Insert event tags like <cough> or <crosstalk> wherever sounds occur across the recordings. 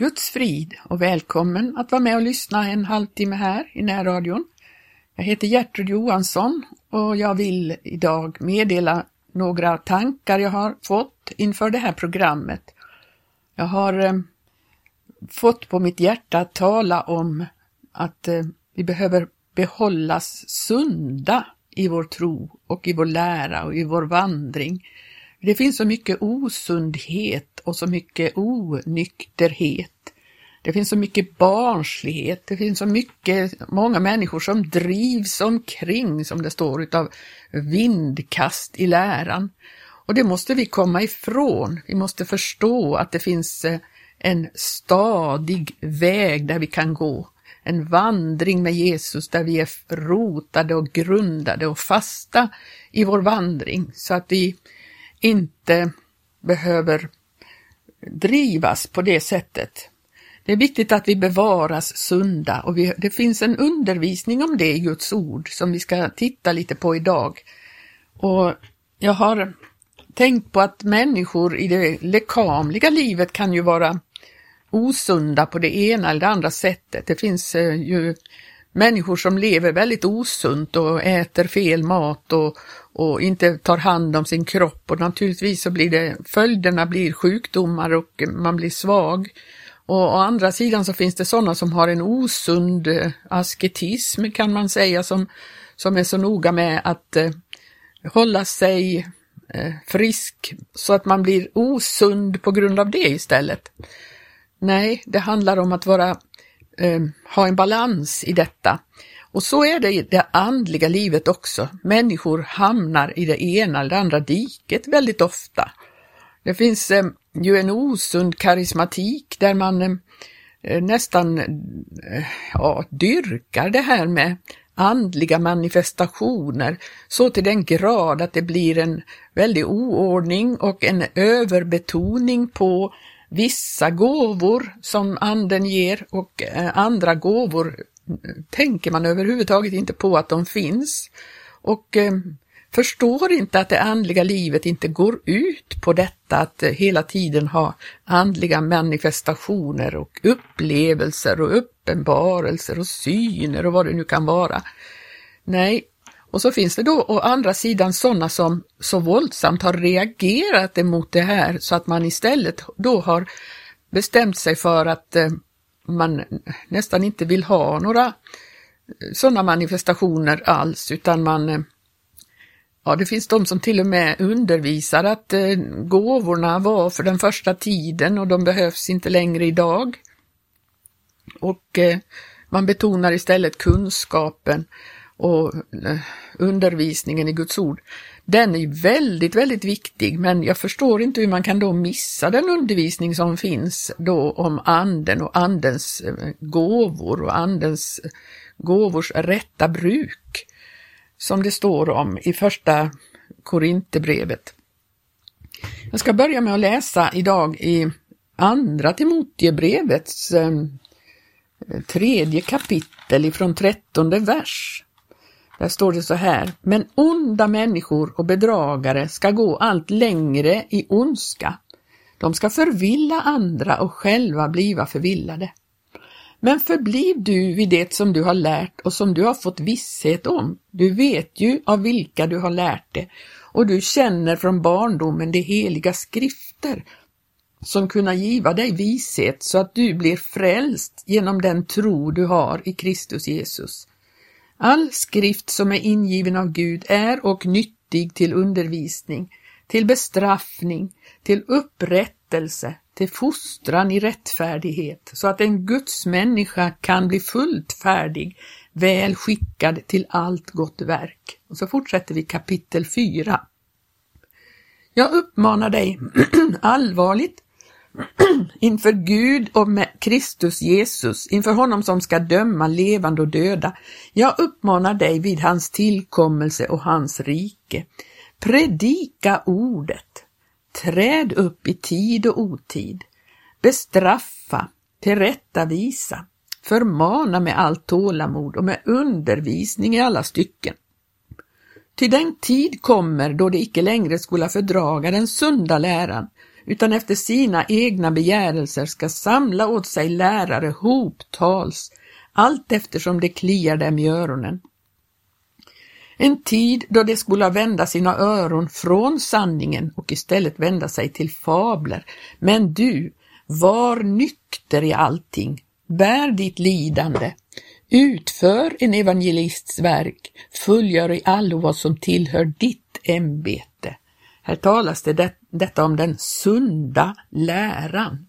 Guds frid och välkommen att vara med och lyssna en halvtimme här i närradion. Jag heter Gertrud Johansson och jag vill idag meddela några tankar jag har fått inför det här programmet. Jag har eh, fått på mitt hjärta att tala om att eh, vi behöver behållas sunda i vår tro och i vår lära och i vår vandring. Det finns så mycket osundhet och så mycket onykterhet. Det finns så mycket barnslighet, det finns så mycket, många människor som drivs omkring, som det står, utav vindkast i läran. Och det måste vi komma ifrån. Vi måste förstå att det finns eh, en stadig väg där vi kan gå. En vandring med Jesus där vi är rotade och grundade och fasta i vår vandring så att vi inte behöver drivas på det sättet. Det är viktigt att vi bevaras sunda och vi, det finns en undervisning om det i Guds ord som vi ska titta lite på idag. Och jag har tänkt på att människor i det lekamliga livet kan ju vara osunda på det ena eller det andra sättet. Det finns eh, ju människor som lever väldigt osunt och äter fel mat och, och inte tar hand om sin kropp och naturligtvis så blir det följderna blir sjukdomar och man blir svag. Och å andra sidan så finns det sådana som har en osund eh, asketism kan man säga som, som är så noga med att eh, hålla sig eh, frisk så att man blir osund på grund av det istället. Nej, det handlar om att vara, eh, ha en balans i detta. Och så är det i det andliga livet också. Människor hamnar i det ena eller andra diket väldigt ofta. Det finns eh, ju en osund karismatik där man eh, eh, nästan eh, ja, dyrkar det här med andliga manifestationer så till den grad att det blir en väldig oordning och en överbetoning på vissa gåvor som anden ger och eh, andra gåvor tänker man överhuvudtaget inte på att de finns. Och eh, förstår inte att det andliga livet inte går ut på detta att eh, hela tiden ha andliga manifestationer och upplevelser och uppenbarelser och syner och vad det nu kan vara. Nej, och så finns det då å andra sidan sådana som så våldsamt har reagerat emot det här så att man istället då har bestämt sig för att eh, man nästan inte vill ha några eh, sådana manifestationer alls utan man eh, Ja, det finns de som till och med undervisar att eh, gåvorna var för den första tiden och de behövs inte längre idag. Och eh, man betonar istället kunskapen och eh, undervisningen i Guds ord. Den är väldigt, väldigt viktig, men jag förstår inte hur man kan då missa den undervisning som finns då om anden och andens eh, gåvor och andens eh, gåvors rätta bruk som det står om i första Korinthierbrevet. Jag ska börja med att läsa idag i andra Timotebrevets eh, tredje kapitel ifrån trettonde vers. Där står det så här, men onda människor och bedragare ska gå allt längre i ondska. De ska förvilla andra och själva bliva förvillade. Men förbliv du vid det som du har lärt och som du har fått visshet om. Du vet ju av vilka du har lärt det och du känner från barndomen de heliga skrifter som kunna giva dig vishet så att du blir frälst genom den tro du har i Kristus Jesus. All skrift som är ingiven av Gud är och nyttig till undervisning, till bestraffning, till upprättelse, till fostran i rättfärdighet, så att en Guds människa kan bli fullt färdig, väl skickad till allt gott verk. Och så fortsätter vi kapitel 4. Jag uppmanar dig <clears throat> allvarligt <clears throat> inför Gud och med Kristus Jesus, inför honom som ska döma levande och döda. Jag uppmanar dig vid hans tillkommelse och hans rike. Predika ordet. Träd upp i tid och otid. Bestraffa, tillrättavisa, förmana med allt tålamod och med undervisning i alla stycken. Till den tid kommer då det icke längre skola fördraga den sunda läran, utan efter sina egna begärelser ska samla åt sig lärare hoptals, allt eftersom det kliar dem i öronen. En tid då de skola vända sina öron från sanningen och istället vända sig till fabler. Men du, var nykter i allting, bär ditt lidande, utför en evangelists verk, fullgör i allo vad som tillhör ditt ämbete. Här talas det, det detta om den sunda läran.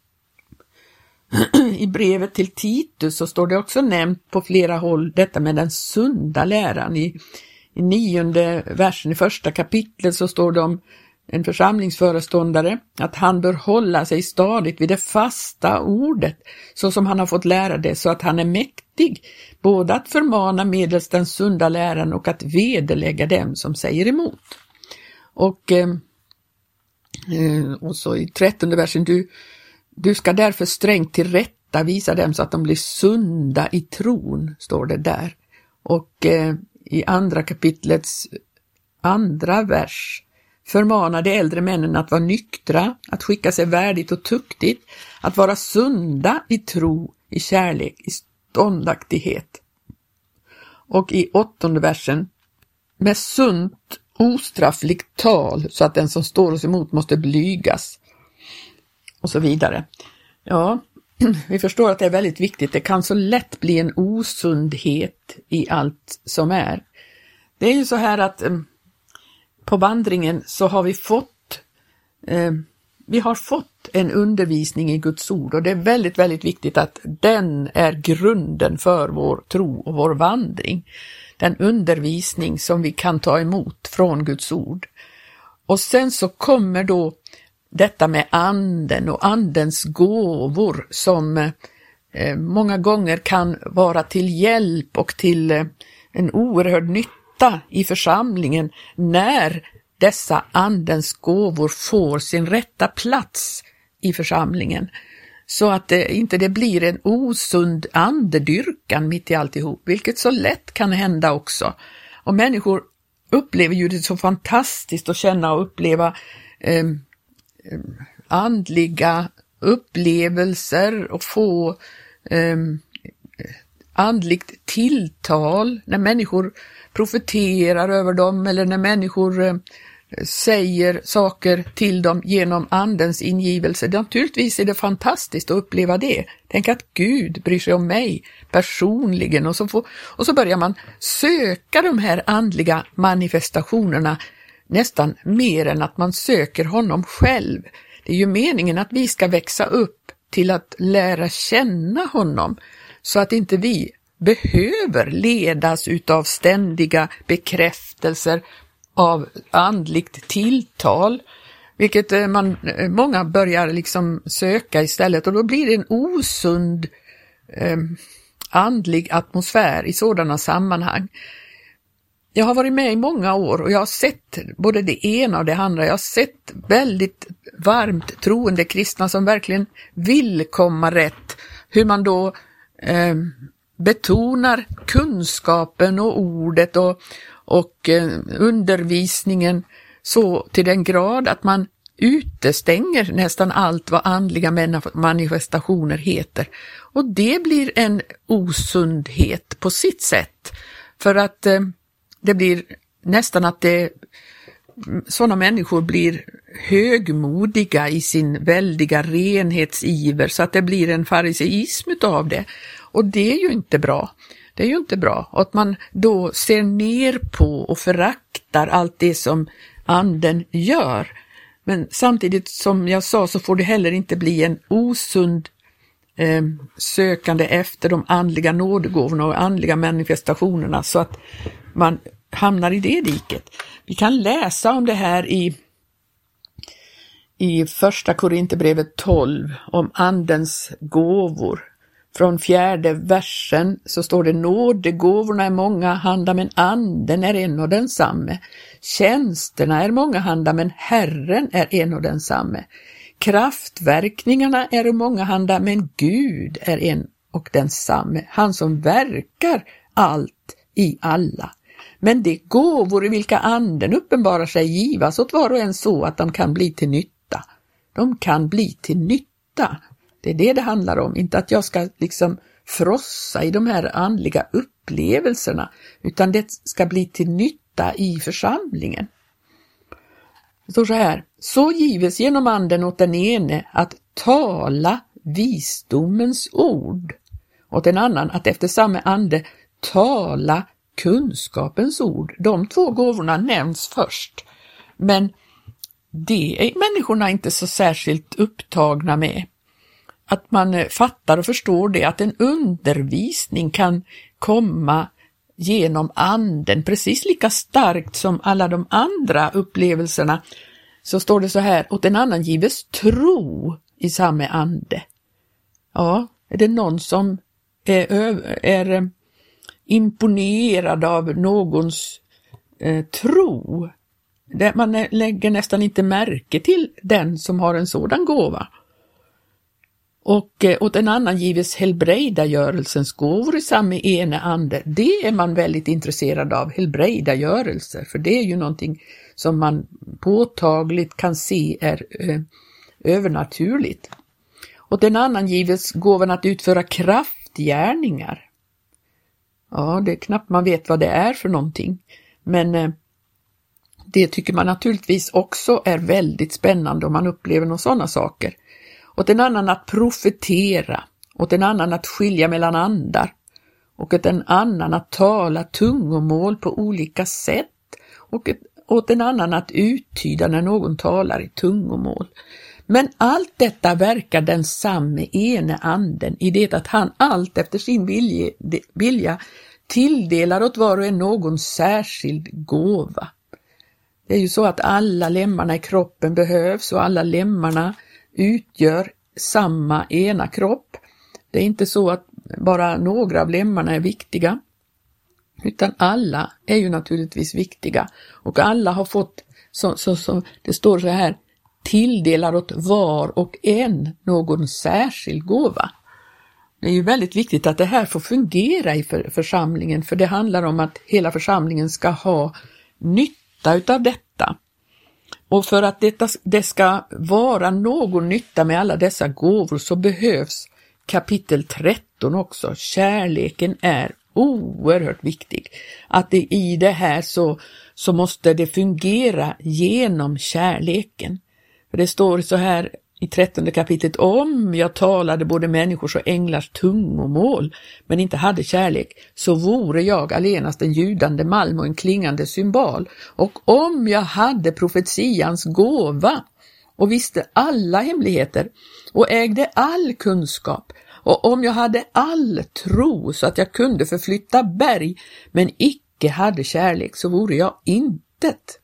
<clears throat> I brevet till Titus så står det också nämnt på flera håll detta med den sunda läran. I, i nionde versen i första kapitlet så står det om en församlingsföreståndare att han bör hålla sig stadigt vid det fasta ordet så som han har fått lära det så att han är mäktig både att förmana medelst den sunda läran och att vederlägga dem som säger emot. Och, eh, eh, och så i trettonde versen, du, du ska därför strängt till rätta visa dem så att de blir sunda i tron, står det där. Och eh, i andra kapitlets andra vers förmanar de äldre männen att vara nyktra, att skicka sig värdigt och tuktigt, att vara sunda i tro, i kärlek, i ståndaktighet. Och i åttonde versen, med sunt ostraffligt tal så att den som står oss emot måste blygas. Och så vidare. Ja, <clears throat> vi förstår att det är väldigt viktigt. Det kan så lätt bli en osundhet i allt som är. Det är ju så här att eh, på vandringen så har vi fått eh, vi har fått en undervisning i Guds ord och det är väldigt, väldigt viktigt att den är grunden för vår tro och vår vandring. Den undervisning som vi kan ta emot från Guds ord. Och sen så kommer då detta med anden och andens gåvor som eh, många gånger kan vara till hjälp och till eh, en oerhörd nytta i församlingen när dessa andens gåvor får sin rätta plats i församlingen. Så att det inte det blir en osund andedyrkan mitt i alltihop, vilket så lätt kan hända också. Och människor upplever ju det så fantastiskt att känna och uppleva eh, andliga upplevelser och få eh, andligt tilltal när människor profeterar över dem eller när människor eh, säger saker till dem genom Andens ingivelse. Naturligtvis är det fantastiskt att uppleva det. Tänk att Gud bryr sig om mig personligen och så, får, och så börjar man söka de här andliga manifestationerna nästan mer än att man söker honom själv. Det är ju meningen att vi ska växa upp till att lära känna honom så att inte vi behöver ledas utav ständiga bekräftelser av andligt tilltal, vilket eh, man, eh, många börjar liksom söka istället och då blir det en osund eh, andlig atmosfär i sådana sammanhang. Jag har varit med i många år och jag har sett både det ena och det andra. Jag har sett väldigt varmt troende kristna som verkligen vill komma rätt. Hur man då eh, betonar kunskapen och ordet och, och eh, undervisningen så till den grad att man utestänger nästan allt vad andliga manifestationer heter. Och det blir en osundhet på sitt sätt. För att eh, det blir nästan att det, mm, sådana människor blir högmodiga i sin väldiga renhetsiver så att det blir en fariseism utav det. Och det är ju inte bra. Det är ju inte bra. Och att man då ser ner på och föraktar allt det som anden gör. Men samtidigt som jag sa så får det heller inte bli en osund eh, sökande efter de andliga nådegåvorna och andliga manifestationerna så att man hamnar i det diket. Vi kan läsa om det här i, i första Korinthierbrevet 12 om andens gåvor. Från fjärde versen så står det nådegåvorna är många handa men anden är en och densamme. Tjänsterna är många handa men Herren är en och densamme. Kraftverkningarna är många handa men Gud är en och densamme, han som verkar allt i alla. Men de gåvor i vilka anden uppenbarar sig givas åt var och en så att de kan bli till nytta. de kan bli till nytta. Det är det det handlar om, inte att jag ska liksom frossa i de här andliga upplevelserna, utan det ska bli till nytta i församlingen. Det står så här, så gives genom anden åt den ene att tala visdomens ord, åt en annan att efter samma ande tala kunskapens ord. De två gåvorna nämns först, men det är människorna inte så särskilt upptagna med. Att man eh, fattar och förstår det, att en undervisning kan komma genom anden precis lika starkt som alla de andra upplevelserna. Så står det så här, åt en annan gives tro i samma ande. Ja, är det någon som är, är eh, imponerad av någons eh, tro. Man eh, lägger nästan inte märke till den som har en sådan gåva. Och eh, åt en annan gives helbrägdagörelsens gåvor i samma ene ande. Det är man väldigt intresserad av, helbrägdagörelser, för det är ju någonting som man påtagligt kan se är eh, övernaturligt. Åt en annan gives gåvan att utföra kraftgärningar. Ja, det är knappt man vet vad det är för någonting. Men eh, det tycker man naturligtvis också är väldigt spännande om man upplever några sådana saker. Åt en annan att profetera, åt en annan att skilja mellan andar och åt en annan att tala tungomål på olika sätt och åt en annan att uttyda när någon talar i tungomål. Men allt detta verkar den samme ene anden i det att han allt efter sin vilje, vilja tilldelar åt var och en någon särskild gåva. Det är ju så att alla lemmarna i kroppen behövs och alla lemmarna utgör samma ena kropp. Det är inte så att bara några av lemmarna är viktiga, utan alla är ju naturligtvis viktiga och alla har fått, så, så, så, det står så här, tilldelar åt var och en någon särskild gåva. Det är ju väldigt viktigt att det här får fungera i för, församlingen, för det handlar om att hela församlingen ska ha nytta utav detta. Och för att detta, det ska vara någon nytta med alla dessa gåvor så behövs kapitel 13 också. Kärleken är oerhört viktig. Att det i det här så, så måste det fungera genom kärleken. För det står så här i trettonde kapitlet, om jag talade både människors och änglars tungomål, men inte hade kärlek, så vore jag allenast en ljudande malm och en klingande symbol. Och om jag hade profetians gåva och visste alla hemligheter och ägde all kunskap, och om jag hade all tro så att jag kunde förflytta berg, men icke hade kärlek, så vore jag intet.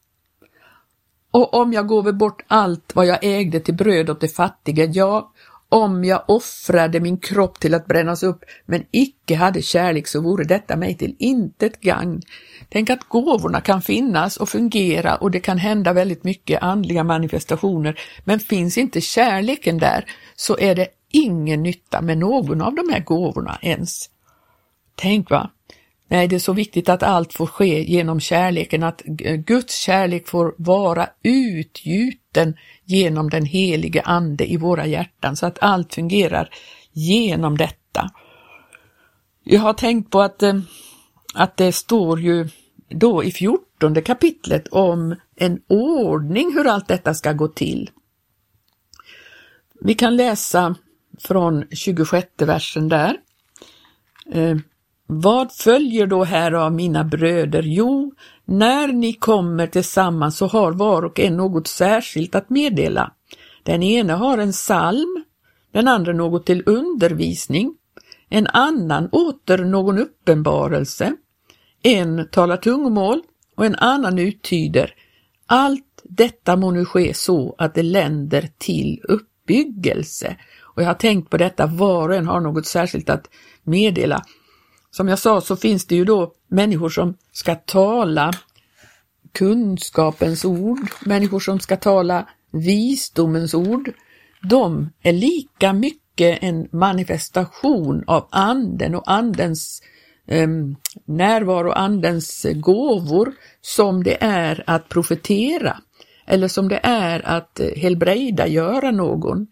Och om jag gåve bort allt vad jag ägde till bröd åt de fattiga, ja, om jag offrade min kropp till att brännas upp, men icke hade kärlek, så vore detta mig till intet gagn. Tänk att gåvorna kan finnas och fungera och det kan hända väldigt mycket andliga manifestationer, men finns inte kärleken där så är det ingen nytta med någon av de här gåvorna ens. Tänk va, Nej, det är så viktigt att allt får ske genom kärleken, att Guds kärlek får vara utgjuten genom den helige Ande i våra hjärtan, så att allt fungerar genom detta. Jag har tänkt på att, eh, att det står ju då i fjortonde kapitlet om en ordning hur allt detta ska gå till. Vi kan läsa från 26 versen där. Eh, vad följer då här av mina bröder? Jo, när ni kommer tillsammans så har var och en något särskilt att meddela. Den ene har en psalm, den andra något till undervisning, en annan åter någon uppenbarelse, en talar tungomål och en annan uttyder. Allt detta må nu ske så att det länder till uppbyggelse. Och jag har tänkt på detta, var och en har något särskilt att meddela. Som jag sa så finns det ju då människor som ska tala kunskapens ord, människor som ska tala visdomens ord. De är lika mycket en manifestation av anden och andens eh, närvaro, andens gåvor som det är att profetera. eller som det är att eh, helbrejda göra någon.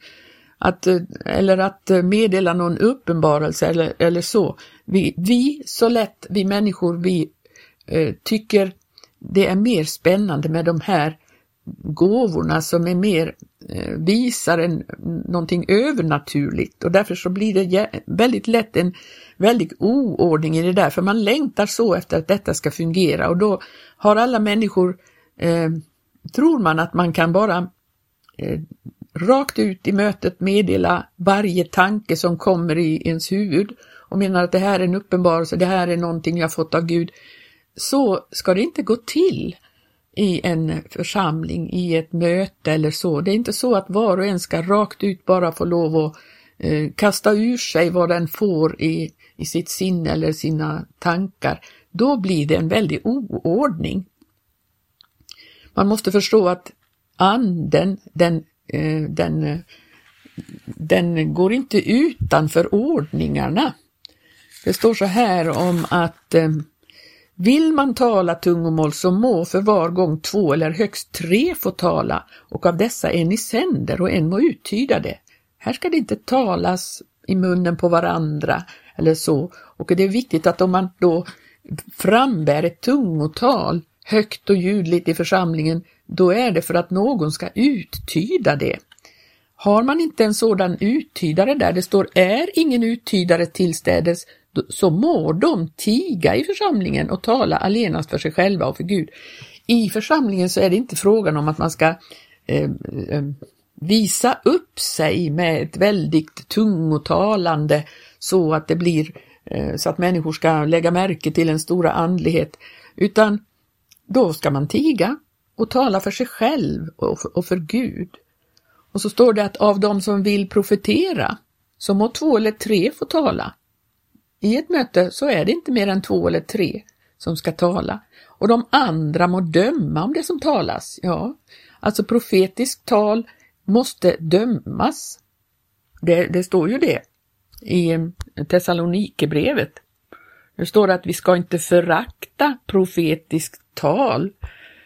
Att, eh, eller att eh, meddela någon uppenbarelse eller, eller så. Vi, vi, så lätt, vi människor, vi eh, tycker det är mer spännande med de här gåvorna som är mer eh, visar en, någonting övernaturligt och därför så blir det väldigt lätt en väldig oordning i det där, för man längtar så efter att detta ska fungera och då har alla människor, eh, tror man att man kan bara eh, rakt ut i mötet meddela varje tanke som kommer i ens huvud och menar att det här är en uppenbarelse, det här är någonting jag fått av Gud. Så ska det inte gå till i en församling, i ett möte eller så. Det är inte så att var och en ska rakt ut bara få lov att eh, kasta ur sig vad den får i, i sitt sinne eller sina tankar. Då blir det en väldig oordning. Man måste förstå att anden, den, Eh, den, eh, den går inte utanför ordningarna. Det står så här om att eh, vill man tala tungomål så må för var gång två eller högst tre få tala och av dessa en i sänder och en må uttyda det. Här ska det inte talas i munnen på varandra eller så. Och det är viktigt att om man då frambär ett tungotal högt och ljudligt i församlingen, då är det för att någon ska uttyda det. Har man inte en sådan uttydare där det står är ingen uttydare tillstädes, så må de tiga i församlingen och tala allenast för sig själva och för Gud. I församlingen så är det inte frågan om att man ska eh, eh, visa upp sig med ett väldigt tungotalande så att det blir eh, så att människor ska lägga märke till en stora andlighet, utan då ska man tiga och tala för sig själv och för, och för Gud. Och så står det att av de som vill profetera så må två eller tre få tala. I ett möte så är det inte mer än två eller tre som ska tala och de andra må döma om det som talas. Ja, alltså profetiskt tal måste dömas. Det, det står ju det i Thessalonikerbrevet. Det står att vi ska inte förakta profetiskt tal,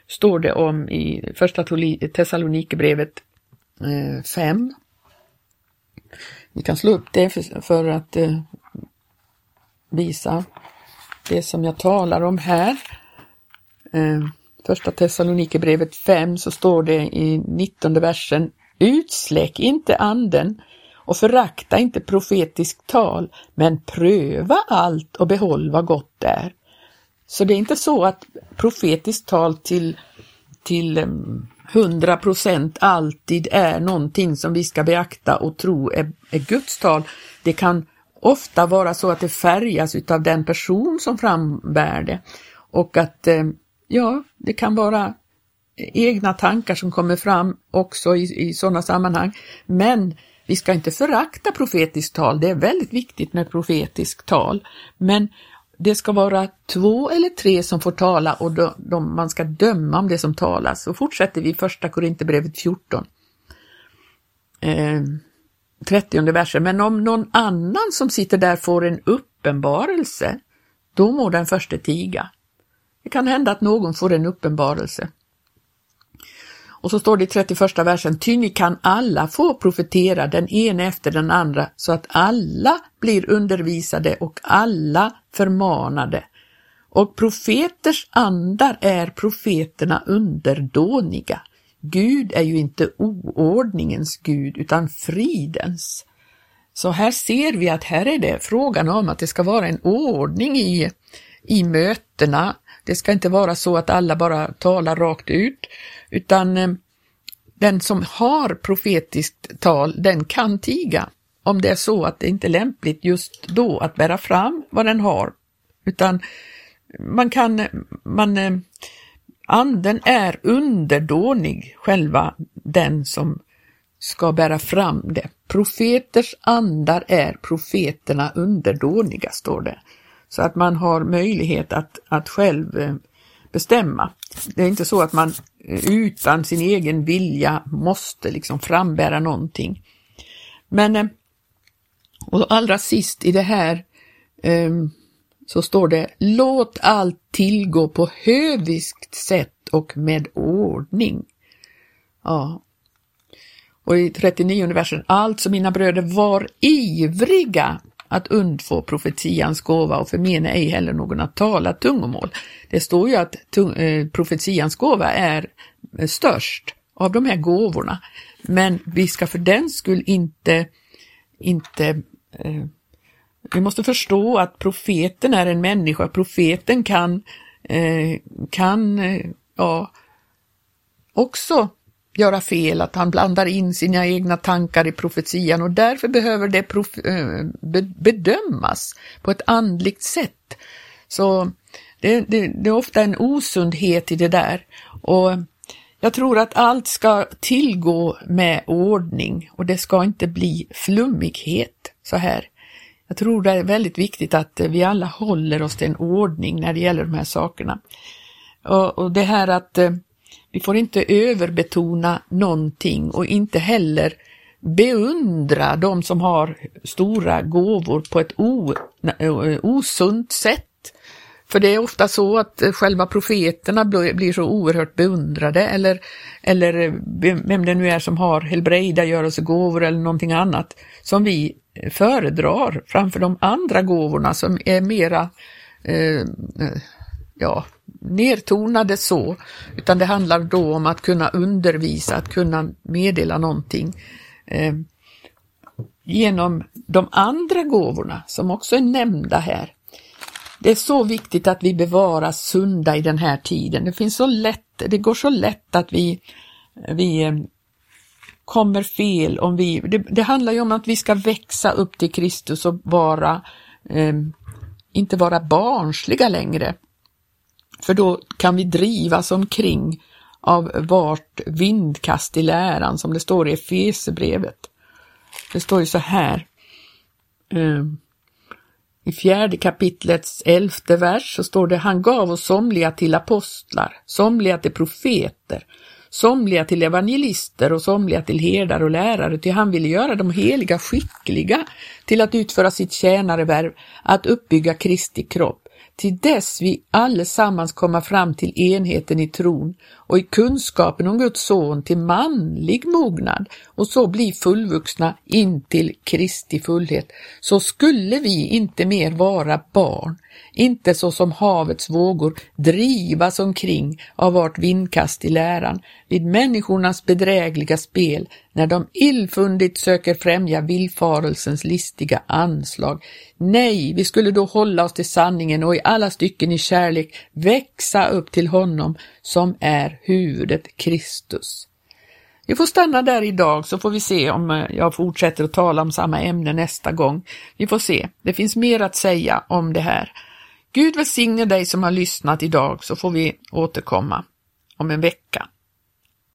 står det om i första Thessalonikerbrevet 5. Eh, vi kan slå upp det för, för att eh, visa det som jag talar om här. Eh, första Thessalonikerbrevet 5 så står det i 19 versen Utsläck inte anden och förakta inte profetiskt tal, men pröva allt och behåll vad gott är. Så det är inte så att profetiskt tal till, till 100 procent alltid är någonting som vi ska beakta och tro är, är Guds tal. Det kan ofta vara så att det färgas utav den person som frambär det och att ja, det kan vara egna tankar som kommer fram också i, i sådana sammanhang. Men vi ska inte förakta profetiskt tal, det är väldigt viktigt med profetiskt tal. Men det ska vara två eller tre som får tala och de, de, man ska döma om det som talas. Så fortsätter vi första Korinthierbrevet 14. Eh, 30 versen. Men om någon annan som sitter där får en uppenbarelse, då må den första tiga. Det kan hända att någon får en uppenbarelse. Och så står det i 31 versen, ty ni kan alla få profetera den ene efter den andra så att alla blir undervisade och alla förmanade. Och profeters andar är profeterna underdåniga. Gud är ju inte oordningens Gud utan fridens. Så här ser vi att här är det frågan om att det ska vara en ordning i, i mötena. Det ska inte vara så att alla bara talar rakt ut, utan eh, den som har profetiskt tal, den kan tiga om det är så att det inte är lämpligt just då att bära fram vad den har, utan man kan, man, eh, anden är underdånig, själva den som ska bära fram det. Profeters andar är profeterna underdåniga, står det. Så att man har möjlighet att, att själv eh, bestämma. Det är inte så att man eh, utan sin egen vilja måste liksom frambära någonting. Men eh, och allra sist i det här um, så står det Låt allt tillgå på höviskt sätt och med ordning. Ja. Och i 39 versen, alltså mina bröder, var ivriga att undfå profetians gåva och förmena ej heller någon att tala tungomål. Det står ju att eh, profetians gåva är eh, störst av de här gåvorna, men vi ska för den skull inte, inte eh, vi måste förstå att profeten är en människa, profeten kan, eh, kan eh, ja, också göra fel, att han blandar in sina egna tankar i profetian. Och därför behöver det prof, eh, bedömas på ett andligt sätt. Så det, det, det, är ofta en osundhet i det där. Och jag tror att allt ska tillgå med ordning och det ska inte bli flummighet så här. Jag tror det är väldigt viktigt att vi alla håller oss till en ordning när det gäller de här sakerna. Och, och det här att eh, vi får inte överbetona någonting och inte heller beundra de som har stora gåvor på ett o, eh, osunt sätt. För det är ofta så att eh, själva profeterna blir så oerhört beundrade eller, eller eh, vem det nu är som har helbrägdagörelsegåvor eller någonting annat som vi eh, föredrar framför de andra gåvorna som är mera eh, ja, nertonade så, utan det handlar då om att kunna undervisa, att kunna meddela någonting eh, genom de andra gåvorna som också är nämnda här. Det är så viktigt att vi bevarar sunda i den här tiden. Det finns så lätt, det går så lätt att vi, vi eh, kommer fel om vi, det, det handlar ju om att vi ska växa upp till Kristus och vara, eh, inte vara barnsliga längre. För då kan vi drivas omkring av vart vindkast i läran som det står i Efesebrevet. Det står ju så här eh, i fjärde kapitlets elfte vers så står det Han gav oss somliga till apostlar, somliga till profeter, somliga till evangelister och somliga till herdar och lärare, ty han ville göra de heliga skickliga till att utföra sitt tjänarevärv, att uppbygga Kristi kropp, till dess vi allesammans komma fram till enheten i tron och i kunskapen om Guds son till manlig mognad och så bli fullvuxna in till Kristi fullhet, så skulle vi inte mer vara barn, inte så som havets vågor drivas omkring av vart vindkast i läran, vid människornas bedrägliga spel, när de illfundigt söker främja villfarelsens listiga anslag. Nej, vi skulle då hålla oss till sanningen och i alla stycken i kärlek växa upp till honom som är huvudet Kristus. Vi får stanna där idag så får vi se om eh, jag fortsätter att tala om samma ämne nästa gång. Vi får se. Det finns mer att säga om det här. Gud välsigne dig som har lyssnat idag så får vi återkomma om en vecka.